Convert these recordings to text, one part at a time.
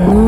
Oh.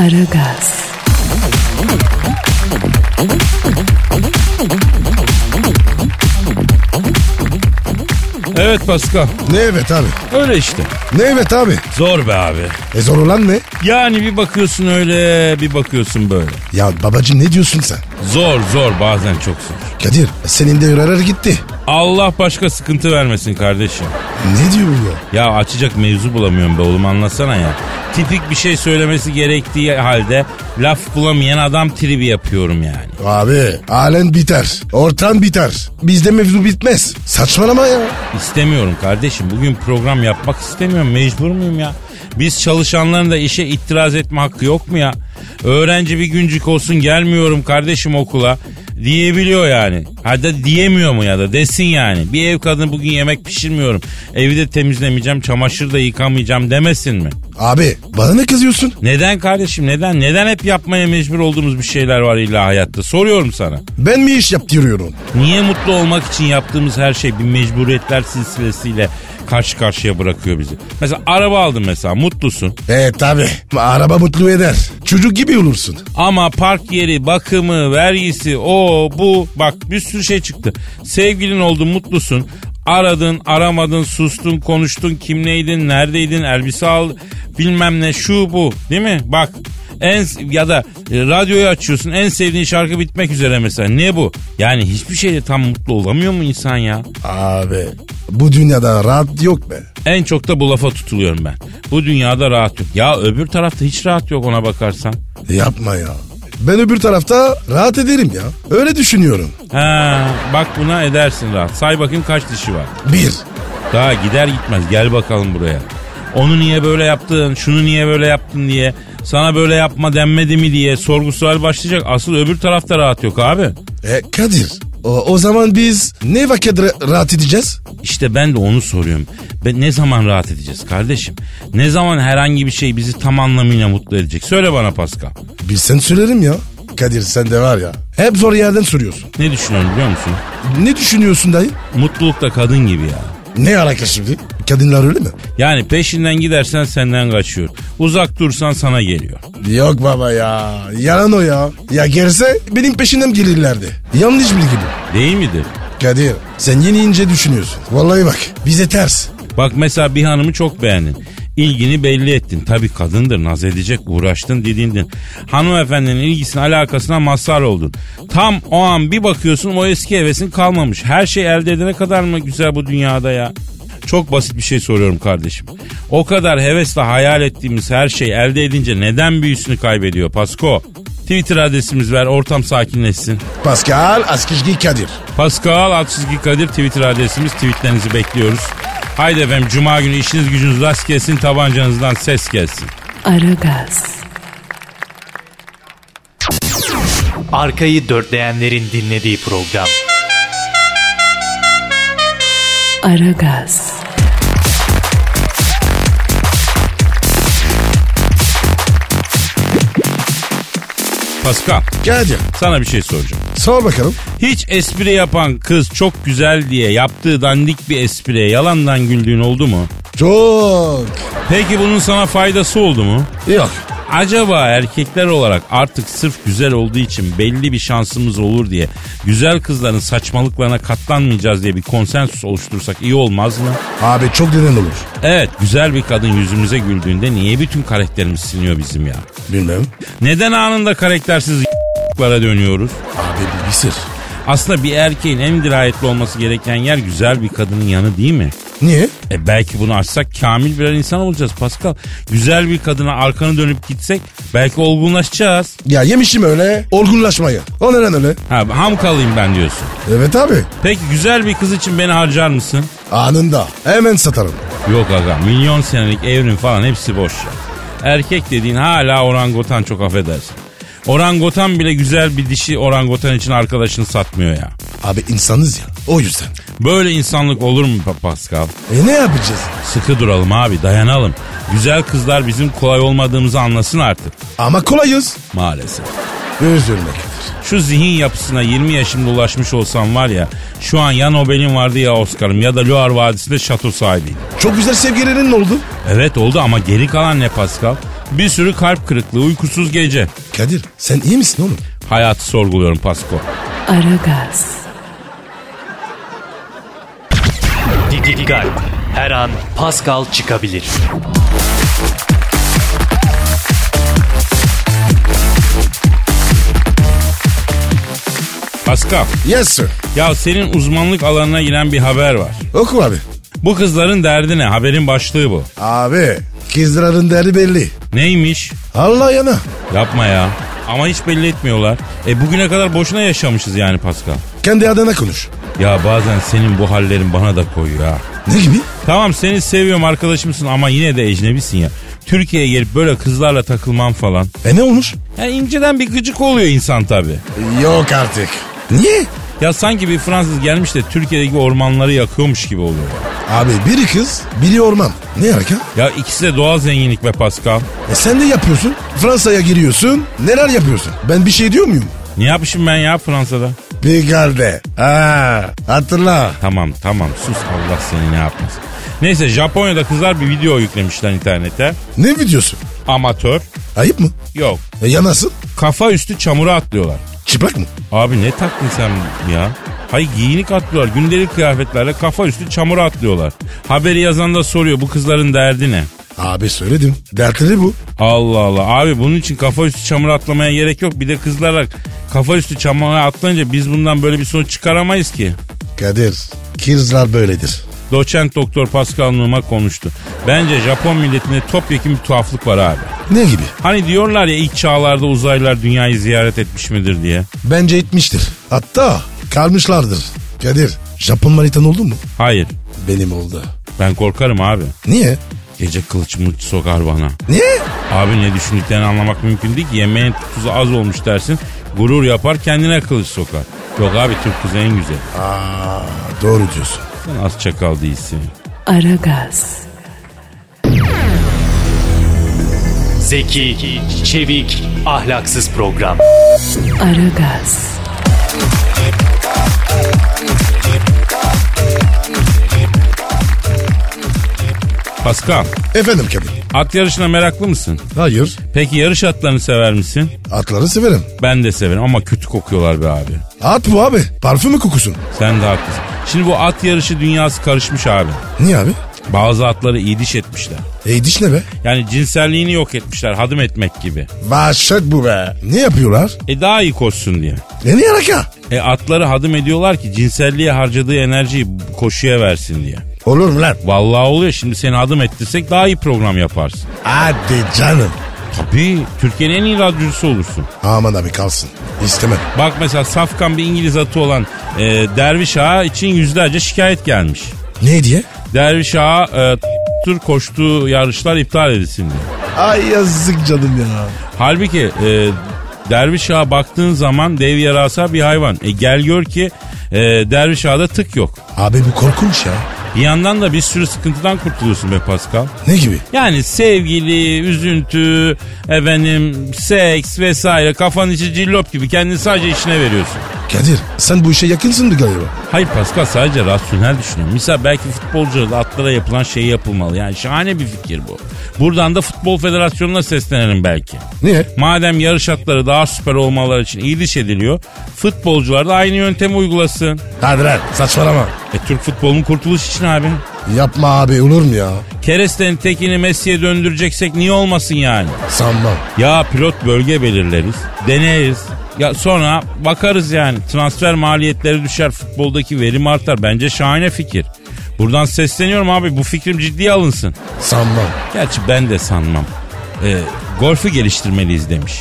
Aragaz, Evet Pascal. Ne evet abi? Öyle işte. Ne evet abi? Zor be abi. E zor olan ne? Yani bir bakıyorsun öyle bir bakıyorsun böyle. Ya babacığım ne diyorsun sen? Zor zor bazen çok zor. Kadir senin de hırarar gitti. Allah başka sıkıntı vermesin kardeşim. Ne diyor bu ya? Ya açacak mevzu bulamıyorum be oğlum anlasana ya. Tipik bir şey söylemesi gerektiği halde laf bulamayan adam tribi yapıyorum yani. Abi halen biter. Ortan biter. Bizde mevzu bitmez. Saçmalama ya. İstemiyorum kardeşim. Bugün program yapmak istemiyorum. Mecbur muyum ya? Biz çalışanların da işe itiraz etme hakkı yok mu ya? Öğrenci bir güncük olsun gelmiyorum kardeşim okula diyebiliyor yani. Hadi diyemiyor mu ya da desin yani. Bir ev kadını bugün yemek pişirmiyorum. Evi de temizlemeyeceğim, çamaşır da yıkamayacağım demesin mi? Abi bana ne kızıyorsun? Neden kardeşim neden? Neden hep yapmaya mecbur olduğumuz bir şeyler var illa hayatta? Soruyorum sana. Ben mi iş yaptırıyorum? Niye mutlu olmak için yaptığımız her şey bir mecburiyetler silsilesiyle karşı karşıya bırakıyor bizi? Mesela araba aldın mesela mutlusun. Evet tabi. Araba mutlu eder. Çocuk gibi olursun. Ama park yeri, bakımı, vergisi, o bu bak bir sürü şey çıktı. Sevgilin oldu mutlusun. Aradın, aramadın, sustun, konuştun, kimleydin, neredeydin, elbise al, bilmem ne, şu bu değil mi? Bak en ya da e, radyoyu açıyorsun en sevdiğin şarkı bitmek üzere mesela ne bu? Yani hiçbir şeyde tam mutlu olamıyor mu insan ya? Abi bu dünyada rahat yok be. En çok da bu lafa tutuluyorum ben. Bu dünyada rahat yok. Ya öbür tarafta hiç rahat yok ona bakarsan. Yapma ya. Ben öbür tarafta rahat ederim ya. Öyle düşünüyorum. Ha, bak buna edersin rahat. Say bakayım kaç dişi var. Bir. Daha gider gitmez gel bakalım buraya. Onu niye böyle yaptın, şunu niye böyle yaptın diye, sana böyle yapma denmedi mi diye sorgu sual başlayacak. Asıl öbür tarafta rahat yok abi. E Kadir o, o zaman biz ne vakit ra- rahat edeceğiz? İşte ben de onu soruyorum. Ben ne zaman rahat edeceğiz kardeşim? Ne zaman herhangi bir şey bizi tam anlamıyla mutlu edecek? Söyle bana Pascal. Bilsen söylerim ya. Kadir sen de var ya. Hep zor yerden soruyorsun. Ne düşünüyorsun biliyor musun? Ne düşünüyorsun dayı? Mutluluk da kadın gibi ya. Ne alaka şimdi? Kadınlar öyle mi? Yani peşinden gidersen senden kaçıyor. Uzak dursan sana geliyor. Yok baba ya. Yalan o ya. Ya gelse benim peşinden gelirlerdi. Yanlış bilgi bu. Değil midir? Kadir sen yeni ince düşünüyorsun. Vallahi bak bize ters. Bak mesela bir hanımı çok beğendin. İlgini belli ettin. Tabii kadındır naz edecek uğraştın didindin. Hanımefendinin ilgisine alakasına mazhar oldun. Tam o an bir bakıyorsun o eski hevesin kalmamış. Her şey elde edene kadar mı güzel bu dünyada ya? Çok basit bir şey soruyorum kardeşim. O kadar hevesle hayal ettiğimiz her şey elde edince neden büyüsünü kaybediyor Pasko? Twitter adresimiz ver ortam sakinleşsin. Pascal Askizgi Kadir. Pascal Altçizgi Kadir Twitter adresimiz. Tweetlerinizi bekliyoruz. Haydi efendim Cuma günü işiniz gücünüz rast gelsin tabancanızdan ses gelsin. Aragaz, Arkayı dörtleyenlerin dinlediği program. Aragaz, Pascal Kadir sana bir şey soracağım. Sor bakalım. Hiç espri yapan kız çok güzel diye yaptığı dandik bir espriye yalandan güldüğün oldu mu? Çok. Peki bunun sana faydası oldu mu? Yok. Acaba erkekler olarak artık sırf güzel olduğu için belli bir şansımız olur diye güzel kızların saçmalıklarına katlanmayacağız diye bir konsensus oluştursak iyi olmaz mı? Abi çok denen olur. Evet güzel bir kadın yüzümüze güldüğünde niye bütün karakterimiz siliniyor bizim ya? Bilmem. Neden anında karaktersiz lara dönüyoruz? Abi bir sır. Aslında bir erkeğin en dirayetli olması gereken yer güzel bir kadının yanı değil mi? Niye? E belki bunu açsak kamil birer insan olacağız Pascal. Güzel bir kadına arkanı dönüp gitsek belki olgunlaşacağız. Ya yemişim öyle olgunlaşmayı. O neden öyle? Ha ham kalayım ben diyorsun. Evet abi. Peki güzel bir kız için beni harcar mısın? Anında. Hemen satarım. Yok aga milyon senelik evrim falan hepsi boş ya. Erkek dediğin hala orangutan çok affedersin. Orangutan bile güzel bir dişi orangutan için arkadaşını satmıyor ya. Abi insanız ya o yüzden. Böyle insanlık olur mu Pa- Pascal? E ne yapacağız? Sıkı duralım abi dayanalım. Güzel kızlar bizim kolay olmadığımızı anlasın artık. Ama kolayız. Maalesef. Üzülme Kadir. Şu zihin yapısına 20 yaşımda ulaşmış olsam var ya şu an ya Nobel'im vardı ya Oscar'ım ya da Loire Vadisi'nde şato sahibiydim. Çok güzel sevgililerin oldu. Evet oldu ama geri kalan ne Pascal? Bir sürü kalp kırıklığı, uykusuz gece. Kadir sen iyi misin oğlum? Hayatı sorguluyorum Pasko. Aragaz, Dikkat. Her an Pascal çıkabilir. Pascal, Yes sir. ya senin uzmanlık alanına giren bir haber var. Oku abi. Bu kızların derdi ne? Haberin başlığı bu. Abi kızların derdi belli. Neymiş? Allah yana. Yapma ya. Ama hiç belli etmiyorlar. E bugüne kadar boşuna yaşamışız yani Pascal. Kendi adına konuş. Ya bazen senin bu hallerin bana da koyuyor ha. Ne gibi? Tamam seni seviyorum arkadaşımsın ama yine de ecnebisin ya. Türkiye'ye gelip böyle kızlarla takılman falan. E ne olmuş? Ya inceden bir gıcık oluyor insan tabi. Yok artık. Niye? Ya sanki bir Fransız gelmiş de Türkiye'deki ormanları yakıyormuş gibi oluyor. Abi biri kız, biri orman. Ne alaka? Ya ikisi de doğal zenginlik be Pascal. E sen de yapıyorsun. Fransa'ya giriyorsun. Neler yapıyorsun? Ben bir şey diyor muyum? Ne yapmışım ben ya Fransa'da? Pigarde. Ha, hatırla. Tamam tamam sus Allah seni ne yapmasın. Neyse Japonya'da kızlar bir video yüklemişler internete. Ne videosu? Amatör. Ayıp mı? Yok. E ya nasıl? Kafa üstü çamura atlıyorlar. Çıplak mı? Abi ne taktın sen ya? Hay giyinik atlıyorlar. Gündelik kıyafetlerle kafa üstü çamura atlıyorlar. Haberi yazan da soruyor bu kızların derdi ne? Abi söyledim. Dertleri bu. Allah Allah. Abi bunun için kafa üstü çamura atlamaya gerek yok. Bir de kızlarla kafa üstü çamura atlayınca biz bundan böyle bir sonuç çıkaramayız ki. Kadir, kızlar böyledir. Doçent doktor Pascal Numa konuştu. Bence Japon milletinde topyekun bir tuhaflık var abi. Ne gibi? Hani diyorlar ya ilk çağlarda uzaylılar dünyayı ziyaret etmiş midir diye. Bence etmiştir. Hatta kalmışlardır. Kadir, Japon manitan oldu mu? Hayır. Benim oldu. Ben korkarım abi. Niye? Gece kılıç mılıç sokar bana. Niye? Abi ne düşündüklerini anlamak mümkün değil ki. Yemeğin tuzu az olmuş dersin. Gurur yapar kendine kılıç sokar. Yok abi Türk kızı en güzel. Aa, doğru diyorsun. Sen az çakal değilsin. Aragaz, Zeki, çevik, ahlaksız program. Aragaz, Pascal, Efendim Kadir. At yarışına meraklı mısın? Hayır. Peki yarış atlarını sever misin? Atları severim. Ben de severim ama kötü kokuyorlar be abi. At bu abi. Parfümü kokusun. Sen de haklısın. Şimdi bu at yarışı dünyası karışmış abi. Niye abi? Bazı atları idiş etmişler. E diş ne be? Yani cinselliğini yok etmişler hadım etmek gibi. Vahşet bu be. Ne yapıyorlar? E daha iyi koşsun diye. E ne alaka? E atları hadım ediyorlar ki cinselliğe harcadığı enerjiyi koşuya versin diye. Olur mu lan? Vallahi oluyor şimdi seni adım ettirsek daha iyi program yaparsın. Hadi canım. Tabii Türkiye'nin en iyi radyocusu olursun. Aman abi kalsın. İstemem. Bak mesela safkan bir İngiliz atı olan e, Derviş Ağa için yüzlerce şikayet gelmiş. Ne diye? Derviş Ağa e, tur koştuğu yarışlar iptal edilsin diye. Ay yazık canım ya. Halbuki e, Derviş Ağa baktığın zaman dev yarasa bir hayvan. E gel gör ki e, Derviş Ağa'da tık yok. Abi bu korkunç ya. Bir yandan da bir sürü sıkıntıdan kurtuluyorsun be Pascal. Ne gibi? Yani sevgili, üzüntü, efendim, seks vesaire kafanın içi cillop gibi kendini sadece içine veriyorsun. Kadir sen bu işe yakınsın galiba. Hayır Pascal sadece rasyonel düşünüyorum. Misal belki futbolculara atlara yapılan şey yapılmalı. Yani şahane bir fikir bu. Buradan da Futbol Federasyonu'na seslenelim belki. Niye? Madem yarış atları daha süper olmaları için iyiliş ediliyor, futbolcular da aynı yöntemi uygulasın. Hadi lan saçmalama. E Türk futbolunun kurtuluş için abi. Yapma abi olur mu ya? Kerestenin tekini Messi'ye döndüreceksek niye olmasın yani? Sanmam. Ya pilot bölge belirleriz, deneriz. Ya sonra bakarız yani transfer maliyetleri düşer, futboldaki verim artar. Bence şahane fikir. Buradan sesleniyorum abi bu fikrim ciddiye alınsın. Sanmam. Gerçi ben de sanmam. Ee, golfü geliştirmeliyiz demiş.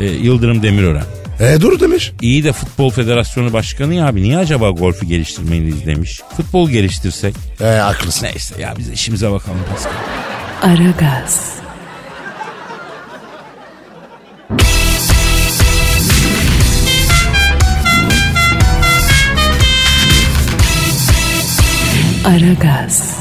Ee, Yıldırım Demirören. E dur demiş. İyi de Futbol Federasyonu Başkanı ya abi niye acaba golfü geliştirmeliyiz demiş. Futbol geliştirsek. E haklısın. Neyse ya biz işimize bakalım Pascal. Aragaz, Aragaz,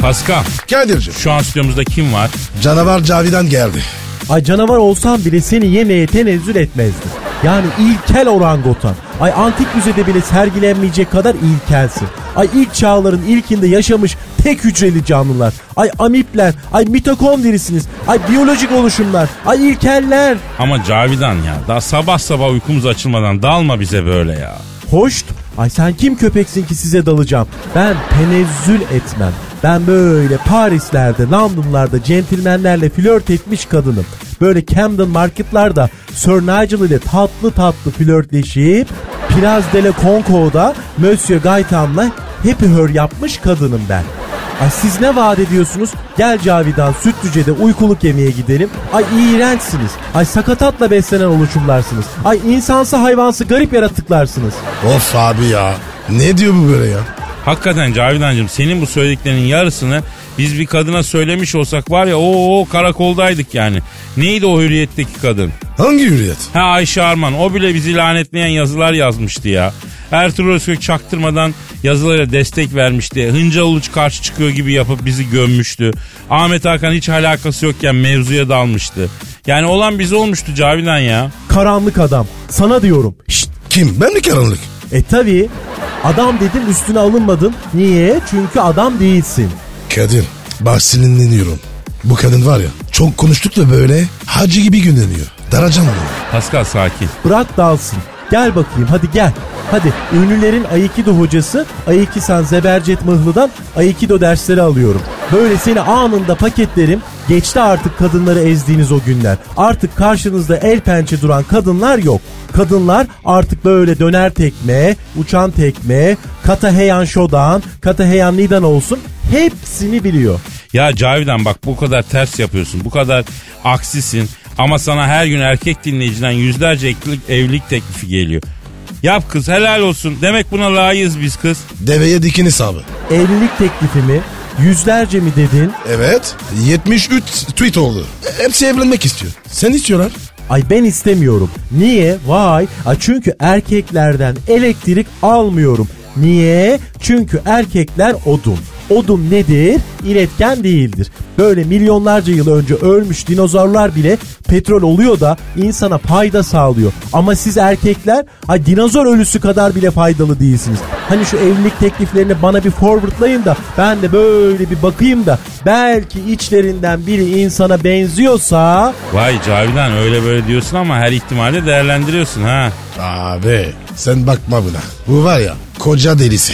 Pascal Kadir'cim şu an stüdyomuzda kim var? canavar Cavidan geldi. Ay canavar olsam bile seni yemeye tenezzül etmezdim. Yani ilkel orangutan. Ay antik müzede bile sergilenmeyecek kadar ilkelsin. Ay ilk çağların ilkinde yaşamış tek hücreli canlılar. Ay amipler, ay mitokondrisiniz, ay biyolojik oluşumlar, ay ilkeller. Ama Cavidan ya daha sabah sabah uykumuz açılmadan dalma bize böyle ya. Hoşt. Ay sen kim köpeksin ki size dalacağım? Ben tenezzül etmem. Ben böyle Paris'lerde, London'larda centilmenlerle flört etmiş kadınım. Böyle Camden Market'larda Sir Nigel ile tatlı tatlı flörtleşip Place de la Concord'da Monsieur Gaetan'la happy her yapmış kadınım ben. Ay siz ne vaat ediyorsunuz? Gel Cavidan Sütlüce'de uykuluk yemeye gidelim. Ay iğrençsiniz. Ay sakatatla beslenen oluşumlarsınız. Ay insansı hayvansı garip yaratıklarsınız. Of abi ya. Ne diyor bu böyle ya? Hakikaten Cavidancığım senin bu söylediklerinin yarısını biz bir kadına söylemiş olsak var ya o karakoldaydık yani. Neydi o hürriyetteki kadın? Hangi hürriyet? Ha Ayşe Arman o bile bizi lanetleyen yazılar yazmıştı ya. Ertuğrul Özkök çaktırmadan yazılara destek vermişti. Hıncal Uluç karşı çıkıyor gibi yapıp bizi gömmüştü. Ahmet Hakan hiç alakası yokken mevzuya dalmıştı. Yani olan bize olmuştu Cavidan ya. Karanlık adam. Sana diyorum. Şşt. Kim? Ben mi karanlık? E tabi. Adam dedim üstüne alınmadın. Niye? Çünkü adam değilsin. Kadir bak sinirleniyorum. Bu kadın var ya çok konuştuk da böyle hacı gibi günleniyor. Daracam bunu. Pascal sakin. Bırak dalsın. Gel bakayım hadi gel. Hadi ünlülerin Aikido hocası Aikisan Zebercet Mıhlı'dan Aikido dersleri alıyorum. Böyle seni anında paketlerim. Geçti artık kadınları ezdiğiniz o günler. Artık karşınızda el pençe duran kadınlar yok. Kadınlar artık böyle döner tekme, uçan tekme, kata heyan shodan, kata heyan nidan olsun hepsini biliyor. Ya Cavidan bak bu kadar ters yapıyorsun. Bu kadar aksisin. Ama sana her gün erkek dinleyiciden yüzlerce evlilik, teklifi geliyor. Yap kız helal olsun. Demek buna layığız biz kız. Deveye dikin hesabı. Evlilik teklifimi yüzlerce mi dedin? Evet 73 tweet oldu. Hepsi evlenmek istiyor. Sen istiyorlar. Ay ben istemiyorum. Niye? Vay. Ay çünkü erkeklerden elektrik almıyorum. Niye? Çünkü erkekler odun. Odun nedir? İletken değildir. Böyle milyonlarca yıl önce ölmüş dinozorlar bile petrol oluyor da insana fayda sağlıyor. Ama siz erkekler ay dinozor ölüsü kadar bile faydalı değilsiniz. Hani şu evlilik tekliflerini bana bir forwardlayın da ben de böyle bir bakayım da belki içlerinden biri insana benziyorsa Vay Cavidan öyle böyle diyorsun ama her ihtimalle değerlendiriyorsun ha. Abi sen bakma buna. Bu var ya koca delisi.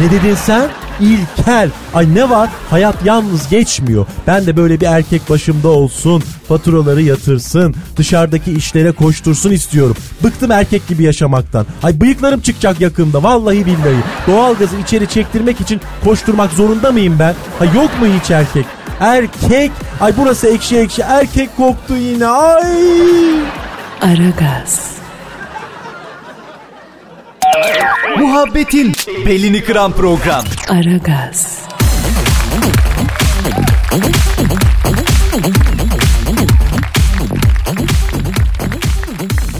Ne dedin sen? İlkel. Ay ne var? Hayat yalnız geçmiyor. Ben de böyle bir erkek başımda olsun. Faturaları yatırsın. Dışarıdaki işlere koştursun istiyorum. Bıktım erkek gibi yaşamaktan. Ay bıyıklarım çıkacak yakında. Vallahi billahi. Doğalgazı içeri çektirmek için koşturmak zorunda mıyım ben? Ay yok mu hiç erkek? Erkek. Ay burası ekşi ekşi. Erkek koktu yine. Ay. Aragaz, Muhabbetin belini kıran program. Aragaz,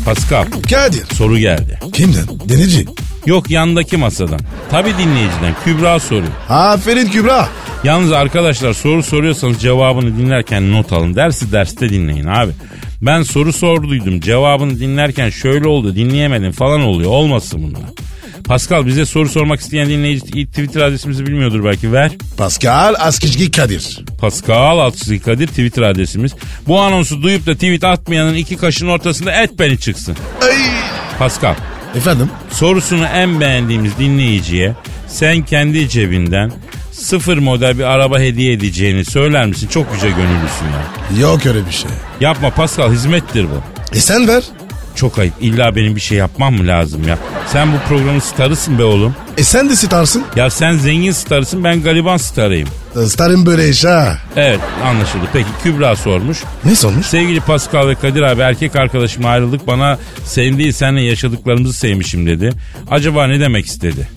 Pascal Kadir. soru geldi. Kimden? Denici. Yok yandaki masadan. Tabi dinleyiciden Kübra soruyor. Aferin Kübra. Yalnız arkadaşlar soru soruyorsanız cevabını dinlerken not alın. Dersi derste dinleyin abi. Ben soru sorduydum. Cevabını dinlerken şöyle oldu dinleyemedim falan oluyor. Olmasın bunlar. Pascal bize soru sormak isteyen dinleyici Twitter adresimizi bilmiyordur belki. Ver. Pascal Askizgi Kadir. Pascal Altçı Kadir Twitter adresimiz. Bu anonsu duyup da tweet atmayanın iki kaşın ortasında et beni çıksın. Ay. Pascal Efendim? sorusunu en beğendiğimiz dinleyiciye sen kendi cebinden sıfır model bir araba hediye edeceğini söyler misin? Çok yüce gönüllüsün ya. Yok öyle bir şey. Yapma Pascal hizmettir bu. E sen ver. çok ayıp. İlla benim bir şey yapmam mı lazım ya? Sen bu programın starısın be oğlum. E sen de starsın. Ya sen zengin starısın ben gariban starıyım. Starın böyle iş ha. Evet anlaşıldı. Peki Kübra sormuş. Ne sormuş? Sevgili Pascal ve Kadir abi erkek arkadaşımla ayrıldık. Bana sen değil seninle yaşadıklarımızı sevmişim dedi. Acaba ne demek istedi?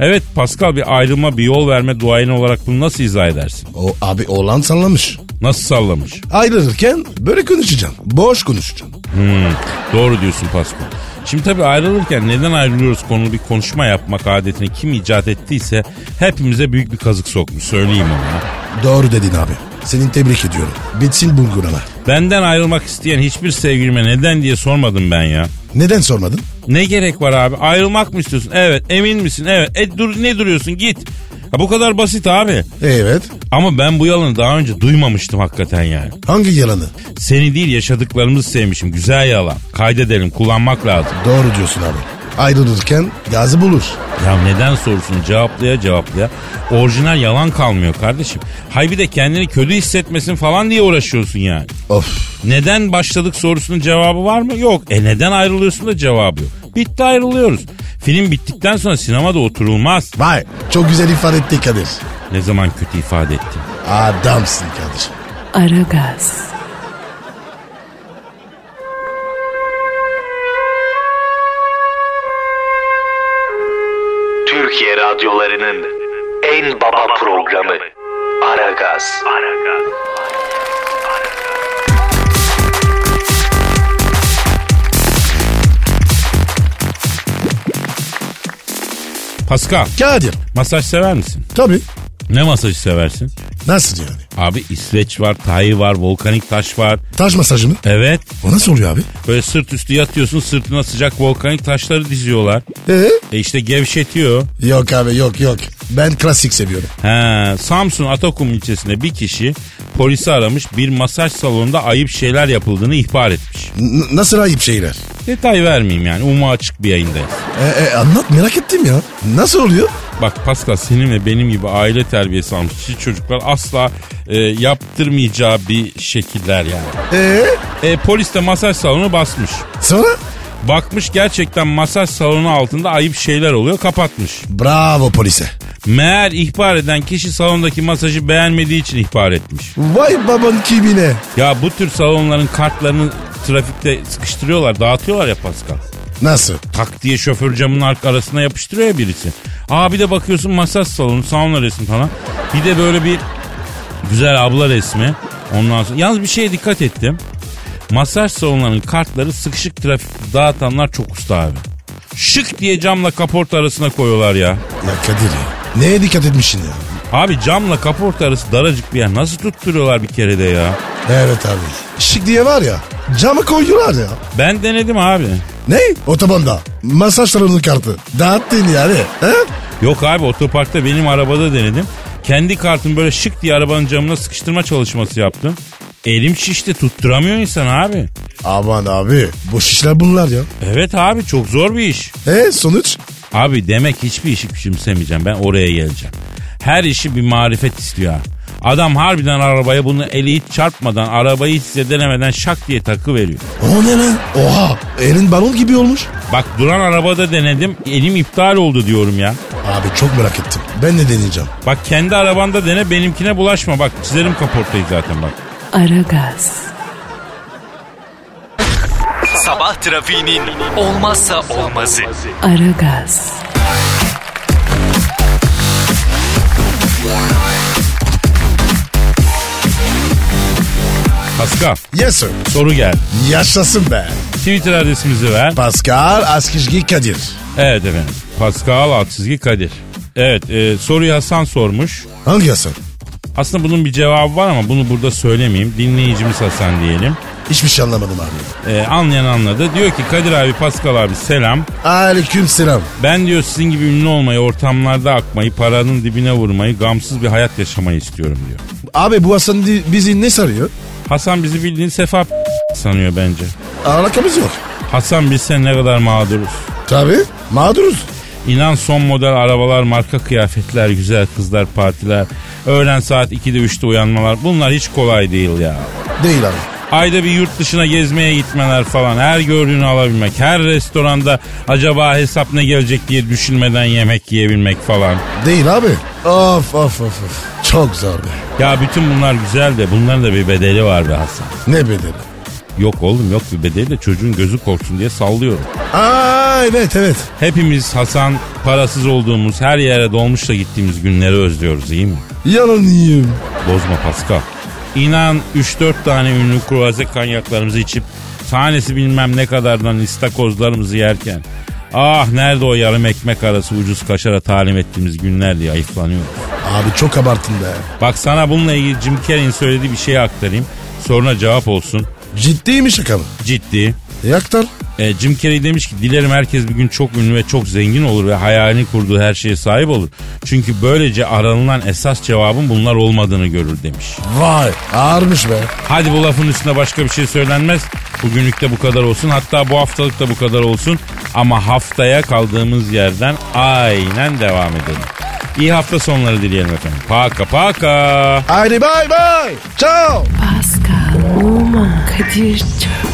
Evet Pascal bir ayrılma bir yol verme duayeni olarak bunu nasıl izah edersin? O abi oğlan sallamış. Nasıl sallamış? Ayrılırken böyle konuşacaksın. Boş konuşacaksın. Hmm, doğru diyorsun Pascal. Şimdi tabii ayrılırken neden ayrılıyoruz konulu bir konuşma yapmak adetini kim icat ettiyse hepimize büyük bir kazık sokmuş söyleyeyim onu. Doğru dedin abi. Senin tebrik ediyorum. Bitsin bulgurama. Benden ayrılmak isteyen hiçbir sevgilime neden diye sormadım ben ya. Neden sormadın? Ne gerek var abi? Ayrılmak mı istiyorsun? Evet. Emin misin? Evet. E dur ne duruyorsun? Git. Ha, bu kadar basit abi. Evet. Ama ben bu yalanı daha önce duymamıştım hakikaten yani. Hangi yalanı? Seni değil yaşadıklarımızı sevmişim. Güzel yalan. Kaydedelim. Kullanmak lazım. Doğru diyorsun abi. Ayrılırken gazı bulur. Ya neden sorusunu cevaplaya cevaplaya orijinal yalan kalmıyor kardeşim. Hay bir de kendini kötü hissetmesin falan diye uğraşıyorsun yani. Of. Neden başladık sorusunun cevabı var mı? Yok. E neden ayrılıyorsun da cevabı yok. Bitti ayrılıyoruz. Film bittikten sonra sinemada oturulmaz. Vay çok güzel ifade etti Kadir. Ne zaman kötü ifade ettim. Adamsın kardeşim. Aragaz, radyolarının en baba programı Aragaz. Pascal, Kadir. masaj sever misin? Tabii. Ne masajı seversin? Nasıl yani? Abi İsveç var, Tay var, volkanik taş var. Taş masajı mı? Evet. O nasıl oluyor abi? Böyle sırt üstü yatıyorsun, sırtına sıcak volkanik taşları diziyorlar. Ee? E işte gevşetiyor. Yok abi yok yok. Ben klasik seviyorum. He, Samsun Atakum ilçesinde bir kişi polisi aramış bir masaj salonunda ayıp şeyler yapıldığını ihbar etmiş. N- nasıl ayıp şeyler? Detay vermeyeyim yani umu açık bir yayındayız. E, e, anlat merak ettim ya. Nasıl oluyor? Bak Pascal senin ve benim gibi aile terbiyesi almış çocuklar asla e, yaptırmayacağı bir şekiller yani. Ee? E, polis de masaj salonu basmış. Sonra? Bakmış gerçekten masaj salonu altında ayıp şeyler oluyor kapatmış. Bravo polise. Meğer ihbar eden kişi salondaki masajı beğenmediği için ihbar etmiş. Vay baban kimine? Ya bu tür salonların kartlarını trafikte sıkıştırıyorlar dağıtıyorlar ya Pascal. Nasıl? Tak diye şoför camının ark arasına yapıştırıyor ya birisi. Aa bir de bakıyorsun masaj salonu sauna resmi falan. Bir de böyle bir güzel abla resmi. Ondan sonra yalnız bir şeye dikkat ettim. Masaj salonlarının kartları sıkışık trafikte dağıtanlar çok usta abi. Şık diye camla kaporta arasına koyuyorlar ya. Ya Kadir ya. Neye dikkat etmişsin ya? Abi camla kaporta arası daracık bir yer. Nasıl tutturuyorlar bir kerede ya? Evet abi. Şık diye var ya. Camı koydular ya. Ben denedim abi. Ne? Otobanda. Masaj salonu kartı. Dağıttın yani. He? Yok abi otoparkta benim arabada denedim. Kendi kartımı böyle şık diye arabanın camına sıkıştırma çalışması yaptım. Elim şişti tutturamıyor insan abi. Aman abi. Boş işler bunlar ya. Evet abi çok zor bir iş. E sonuç? Abi demek hiçbir işi küçümsemeyeceğim ben oraya geleceğim. Her işi bir marifet istiyor. Adam harbiden arabaya bunu eli hiç çarpmadan arabayı hissedelemeden şak diye takı veriyor. O ne lan? Oha. Elin balon gibi olmuş. Bak duran arabada denedim elim iptal oldu diyorum ya. Abi çok merak ettim. Ben de deneyeceğim. Bak kendi arabanda dene benimkine bulaşma bak çizerim kaportayı zaten bak. Aragaz, Sabah trafiğinin olmazsa olmazı. Aragaz, Pascal Yes sir. soru geldi. Yaşasın be. Twitter adresimizi ver. Pascal Askizgi Kadir. Evet efendim. Pascal alt çizgi Kadir. Evet e, soruyu Hasan sormuş. Hangi Hasan? Aslında bunun bir cevabı var ama bunu burada söylemeyeyim. Dinleyicimiz Hasan diyelim. Hiçbir şey anlamadım abi. E, anlayan anladı. Diyor ki Kadir abi Pascal abi selam. Aleyküm selam. Ben diyor sizin gibi ünlü olmayı, ortamlarda akmayı, paranın dibine vurmayı, gamsız bir hayat yaşamayı istiyorum diyor. Abi bu Hasan bizi ne sarıyor? Hasan bizi bildiğin sefa sanıyor bence. Alakamız yok. Hasan bilsen ne kadar mağduruz. Tabii. Mağduruz. İnan son model arabalar, marka kıyafetler, güzel kızlar, partiler, öğlen saat 2'de 3'te uyanmalar bunlar hiç kolay değil ya. Değil abi. Ayda bir yurt dışına gezmeye gitmeler falan. Her gördüğünü alabilmek. Her restoranda acaba hesap ne gelecek diye düşünmeden yemek yiyebilmek falan. Değil abi. Of of of of. Çok zor be. Ya bütün bunlar güzel de bunların da bir bedeli var be Hasan. Ne bedeli? Yok oğlum yok bir bedeli de çocuğun gözü korksun diye sallıyorum. Aa evet evet. Hepimiz Hasan parasız olduğumuz her yere dolmuşla gittiğimiz günleri özlüyoruz iyi mi? Yalan yiyeyim. Bozma Pascal. İnan 3-4 tane ünlü kruvaze kanyaklarımızı içip tanesi bilmem ne kadardan istakozlarımızı yerken ah nerede o yarım ekmek arası ucuz kaşara talim ettiğimiz günler diye ayıflanıyoruz. Abi çok abarttın be. Bak sana bununla ilgili Jim Carrey'in söylediği bir şeyi aktarayım. Soruna cevap olsun. Ciddi mi şaka mı? Ciddi. E aktar. E, Jim Carrey demiş ki dilerim herkes bir gün çok ünlü ve çok zengin olur ve hayalini kurduğu her şeye sahip olur. Çünkü böylece aranılan esas cevabın bunlar olmadığını görür demiş. Vay ağırmış be. Hadi bu lafın üstüne başka bir şey söylenmez. Bugünlük de bu kadar olsun. Hatta bu haftalık da bu kadar olsun. Ama haftaya kaldığımız yerden aynen devam edelim. İyi hafta sonları dileyelim efendim. Paka paka. Haydi bay bay. Ciao. Pascal, Oman, Kadir çok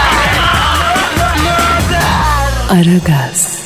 Aragaz.